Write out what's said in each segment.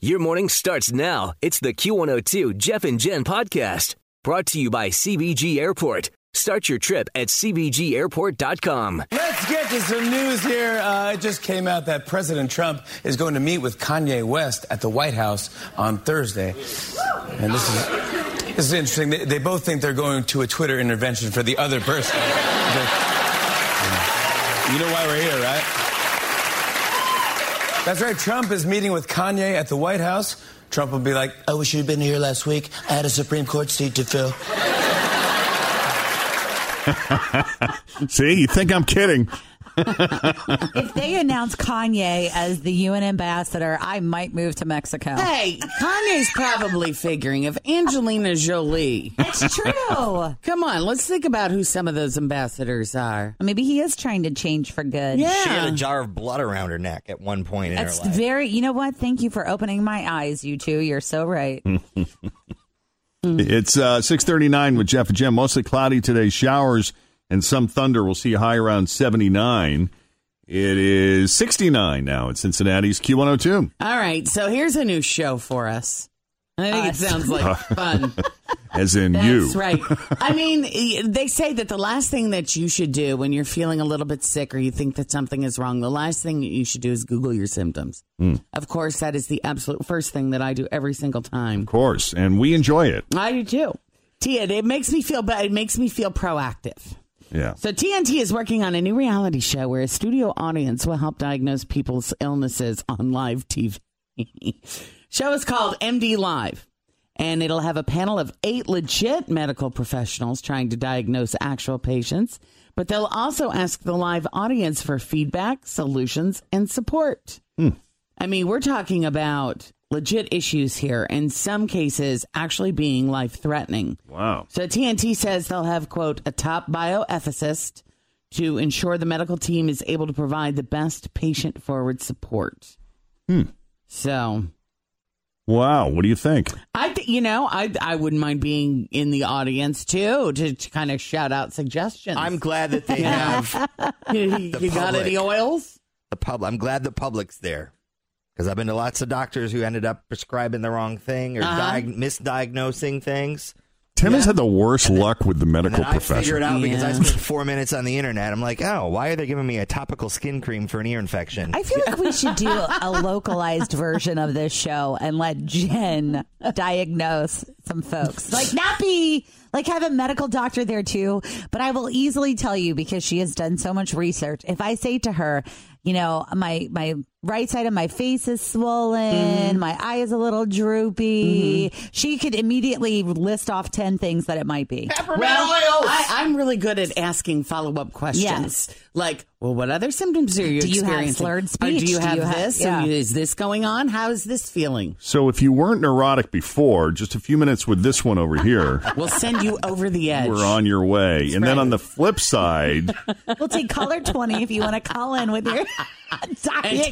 Your morning starts now. It's the Q102 Jeff and Jen podcast brought to you by CVG Airport. Start your trip at CVGAirport.com. Let's get to some news here. Uh, it just came out that President Trump is going to meet with Kanye West at the White House on Thursday. And this is, this is interesting. They, they both think they're going to a Twitter intervention for the other person. you know why we're here, right? That's right. Trump is meeting with Kanye at the White House. Trump will be like, I wish you'd been here last week. I had a Supreme Court seat to fill. See, you think I'm kidding. If they announce Kanye as the UN ambassador, I might move to Mexico. Hey, Kanye's probably figuring if Angelina Jolie. It's true. Come on, let's think about who some of those ambassadors are. Maybe he is trying to change for good. Yeah. She had a jar of blood around her neck at one point in That's her life. very, you know what? Thank you for opening my eyes, you two. You're so right. It's uh, 639 with Jeff and Jen. Mostly cloudy today. Showers and some thunder. We'll see a high around 79. It is 69 now at Cincinnati's Q102. All right, so here's a new show for us. I think Us. it sounds like fun. As in you. That's right. I mean, they say that the last thing that you should do when you're feeling a little bit sick or you think that something is wrong, the last thing that you should do is Google your symptoms. Hmm. Of course, that is the absolute first thing that I do every single time. Of course. And we enjoy it. I do too. Tia, it makes me feel bad. It makes me feel proactive. Yeah. So TNT is working on a new reality show where a studio audience will help diagnose people's illnesses on live TV. show is called MD Live, and it'll have a panel of eight legit medical professionals trying to diagnose actual patients, but they'll also ask the live audience for feedback, solutions, and support. Hmm. I mean, we're talking about legit issues here, in some cases actually being life threatening. Wow. So TNT says they'll have, quote, a top bioethicist to ensure the medical team is able to provide the best patient forward support. Hmm. So Wow. What do you think? I, th- you know, I I wouldn't mind being in the audience too to, to kind of shout out suggestions. I'm glad that they have you, you got any oils? the pub. I'm glad the public's there because I've been to lots of doctors who ended up prescribing the wrong thing or Uh-huh. diag- misdiagnosing things. Tim has had the worst luck with the medical then I figured profession. out because I spent four minutes on the internet. I'm like, oh, why are they giving me a topical skin cream for an ear infection? I feel like we should do a localized version of this show and let Jen diagnose some folks. Like, not be like have a medical doctor there too, but I will easily tell you because she has done so much research. If I say to her, you know, my my right side of my face is swollen, mm-hmm. my eye is a little droopy, mm-hmm. she could immediately list off ten things that it might be. Well, I, I'm really good at asking follow up questions. Yes. Like, well, what other symptoms are you Do you have experiencing? slurred Or speech? do you Do have you have- this? yeah. Is this going on? How is this feeling? So if you weren't neurotic before, just a few minutes with this one over here, We'll send you over the edge. we're on your way. and then on the flip side, We'll take caller twenty if you want to call in with your and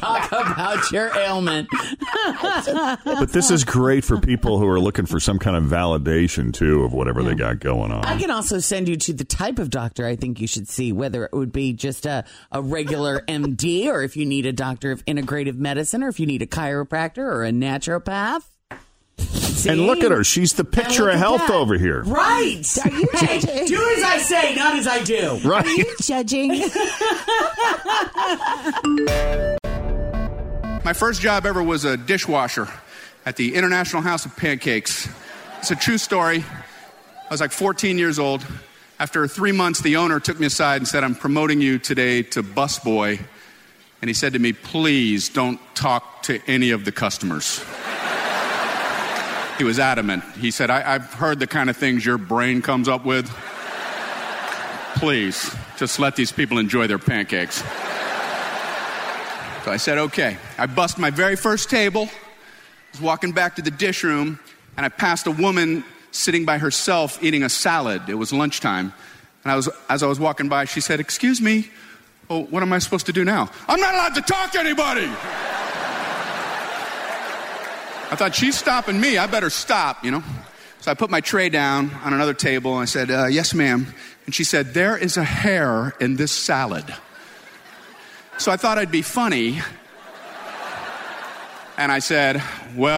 talk about your ailment. but this is great for people who are looking for some kind of validation too of whatever they got going on. I can also send you to the type of doctor I think you should see, whether it would be just a, a regular MD or if you need a doctor of integrative medicine or if you need a chiropractor or a naturopath. See? And look at her. She's the picture of health that. over here. Right. Are you judging? do as I say, not as I do. Right. Are you judging? My first job ever was a dishwasher at the International House of Pancakes. It's a true story. I was like 14 years old. After three months, the owner took me aside and said, I'm promoting you today to busboy. And he said to me, Please don't talk to any of the customers. he was adamant. He said, I- I've heard the kind of things your brain comes up with. Please, just let these people enjoy their pancakes. So I said, okay. I bust my very first table, I was walking back to the dish room, and I passed a woman sitting by herself eating a salad. It was lunchtime. And I was, as I was walking by, she said, Excuse me, oh, what am I supposed to do now? I'm not allowed to talk to anybody! I thought, she's stopping me. I better stop, you know? So I put my tray down on another table and I said, uh, Yes, ma'am. And she said, There is a hair in this salad. So I thought I'd be funny. And I said, Well,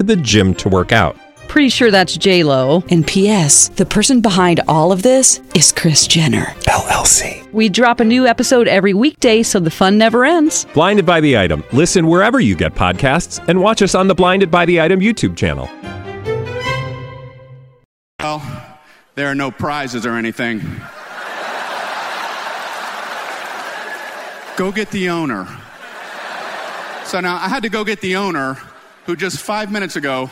to the gym to work out. Pretty sure that's J Lo. And P.S. The person behind all of this is Kris Jenner LLC. We drop a new episode every weekday, so the fun never ends. Blinded by the item. Listen wherever you get podcasts, and watch us on the Blinded by the Item YouTube channel. well, there are no prizes or anything. Go get the owner. So now I had to go get the owner who just five minutes ago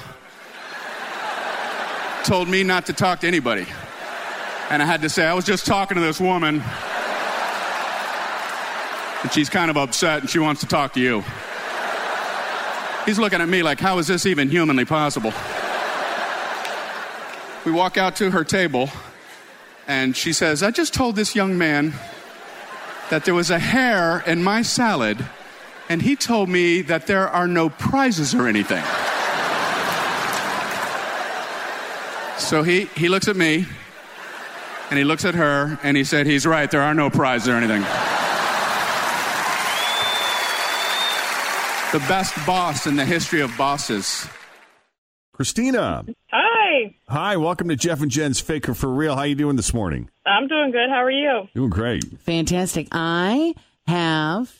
told me not to talk to anybody. And I had to say, I was just talking to this woman. And she's kind of upset and she wants to talk to you. He's looking at me like, how is this even humanly possible? We walk out to her table and she says, I just told this young man that there was a hair in my salad and he told me that there are no prizes or anything. So he, he looks at me and he looks at her and he said, He's right, there are no prizes or anything. the best boss in the history of bosses. Christina. Hi, Hi, welcome to Jeff and Jen's Faker for Real. How you doing this morning? I'm doing good. How are you? Doing great. Fantastic. I have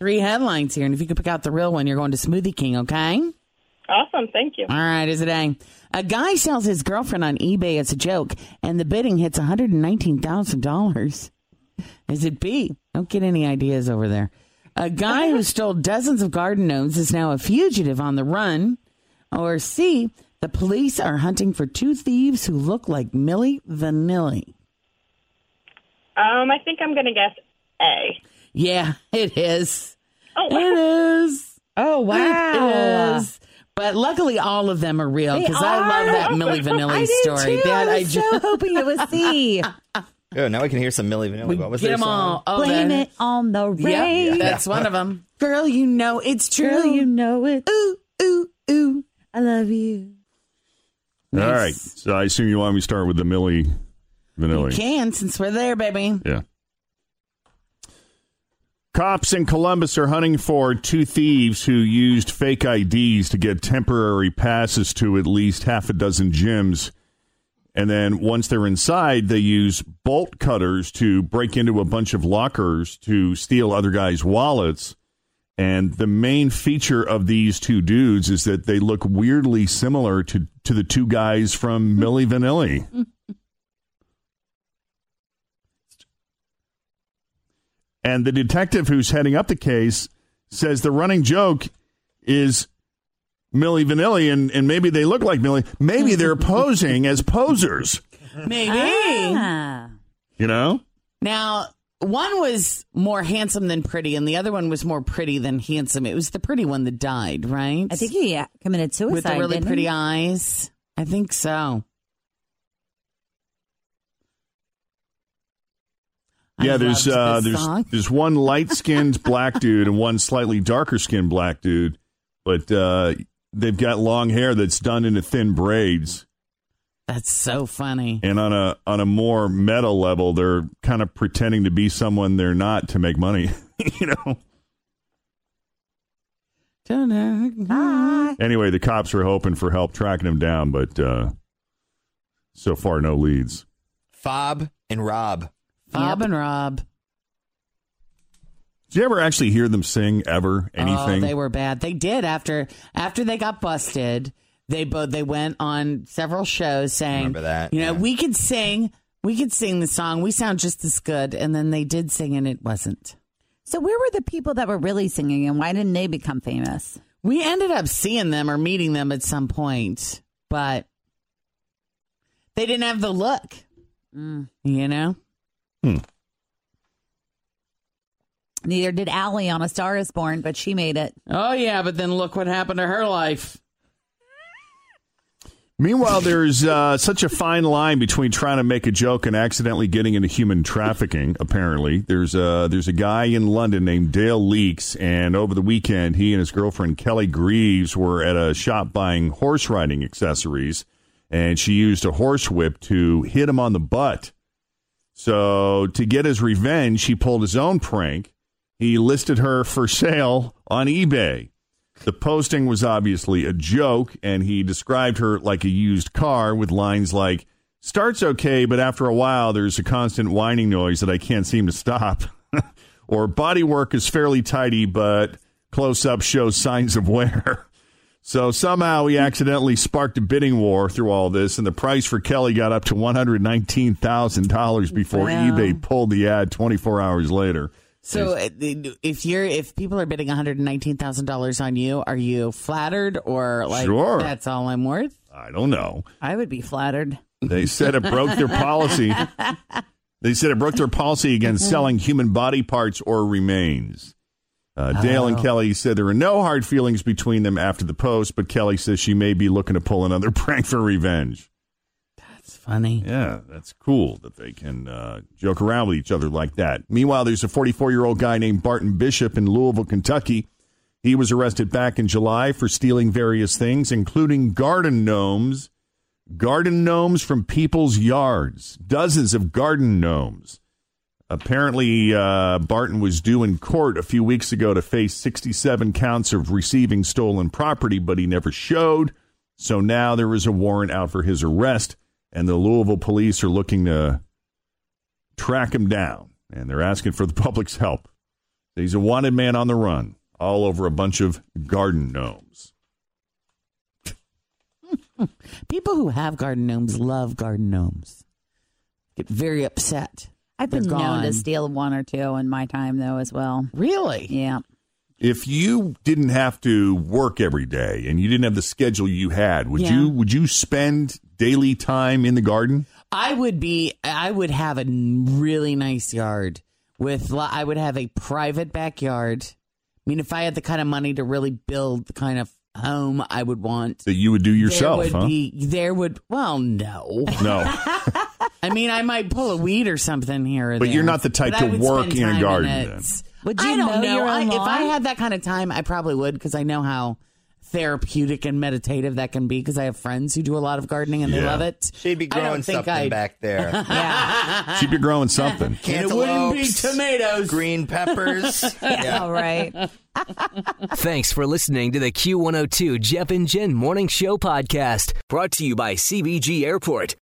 three headlines here, and if you could pick out the real one, you're going to Smoothie King, okay? Awesome, thank you. All right, is it A? A guy sells his girlfriend on eBay as a joke, and the bidding hits $119,000. Is it B? Don't get any ideas over there. A guy who stole dozens of garden gnomes is now a fugitive on the run. Or C, the police are hunting for two thieves who look like Milli Vanilli. Um, I think I'm gonna guess A. Yeah, it is. Oh, It is. Oh, wow. It oh, is. But luckily, all of them are real because I love that Milli Vanilli I story. too. That I I was just so hoping it was C. Oh, now we can hear some Milli Vanilli. What was get their them all. song? Oh, Blame that- it on the rain. Yep, that's one of them. Girl, you know it's true. Girl, you know it. Ooh, ooh, ooh. I love you. All right. So I assume you want me to start with the Milli Vanilli. You can since we're there, baby. Yeah. Cops in Columbus are hunting for two thieves who used fake IDs to get temporary passes to at least half a dozen gyms. And then once they're inside, they use bolt cutters to break into a bunch of lockers to steal other guys' wallets. And the main feature of these two dudes is that they look weirdly similar to, to the two guys from Milli Vanilli. And the detective who's heading up the case says the running joke is Milli Vanilli, and, and maybe they look like Milli. Maybe they're posing as posers, Maybe. Ah. you know? Now, one was more handsome than pretty, and the other one was more pretty than handsome. It was the pretty one that died, right? I think he uh, committed suicide. with the really pretty he? eyes. I think so. I yeah, there's uh, there's song. there's one light skinned black dude and one slightly darker skinned black dude, but uh, they've got long hair that's done into thin braids. That's so funny. And on a on a more meta level, they're kind of pretending to be someone they're not to make money. you know. Anyway, the cops are hoping for help tracking him down, but uh, so far no leads. Fab and Rob. Bob and Rob. Did you ever actually hear them sing ever Oh, anything? they were bad. They did after after they got busted. They both they went on several shows saying, Remember that, You know, we could sing, we could sing the song. We sound just as good. And then they did sing, and it wasn't. So where were the people that were really singing, and why didn't they become famous? We ended up seeing them or meeting them at some point, but they didn't have the look. Mm. You know? Neither did Ally on A Star Is Born, but she made it. Oh, yeah, but then look what happened to her life. Meanwhile, there's uh, such a fine line between trying to make a joke and accidentally getting into human trafficking. Apparently, there's a there's a guy in London named Dale Leaks, and over the weekend, he and his girlfriend Kelly Greaves were at a shop buying horse riding accessories, and she used a horse whip to hit him on the butt. So, to get his revenge, he pulled his own prank. He listed her for sale on eBay. The posting was obviously a joke, and he described her like a used car with lines like, Starts okay, but after a while, there's a constant whining noise that I can't seem to stop. or bodywork is fairly tidy, but close up shows signs of wear. So somehow he accidentally sparked a bidding war through all this, and the price for Kelly got up to $119,000 before Wow. eBay pulled the ad 24 hours later. So uh, if you're if people are bidding one hundred nineteen thousand dollars on you, are you flattered or like Sure. that's all I'm worth? I don't know. I would be flattered. They said it broke their policy. They said it broke their policy against selling human body parts or remains. Uh, Dale and. Kelly said there were no hard feelings between them after the post, but Kelly says she may be looking to pull another prank for revenge. That's funny. Yeah, that's cool that they can uh, joke around with each other like that. Meanwhile, there's a 44 year old guy named Barton Bishop in Louisville, Kentucky. He was arrested back in July for stealing various things, including garden gnomes, garden gnomes from people's yards, dozens of garden gnomes. Apparently, uh, Barton was due in court a few weeks ago to face 67 counts of receiving stolen property, but he never showed. So now there is a warrant out for his arrest, and the Louisville police are looking to track him down, and they're asking for the public's help. He's a wanted man on the run, all over a bunch of garden gnomes. People who have garden gnomes love garden gnomes. Get very upset. I've been They're known to steal one or two in my time, though, as well. Really? Yeah. If you didn't have to work every day and you didn't have the schedule you had, would Yeah. you would you spend daily time in the garden? I would be. I would have a really nice yard with. I would have a private backyard. I mean, if I had the kind of money to really build the kind of home I would want, That you would do yourself, there would huh? be. There would. Well, no. No. I mean, I might pull a weed or something here or But there. you're not the type But to work in a garden, it. then. Would you I don't mow know. your I, if I had that kind of time, I probably would because I know how therapeutic and meditative that can be because I have friends who do a lot of gardening and they love it. She'd be growing something I'd- back there. yeah. She'd be growing something. It wouldn't be tomatoes. green peppers. yeah. All right. Thanks for listening to the Q102 Jeff and Jen Morning Show podcast, brought to you by CVG Airport.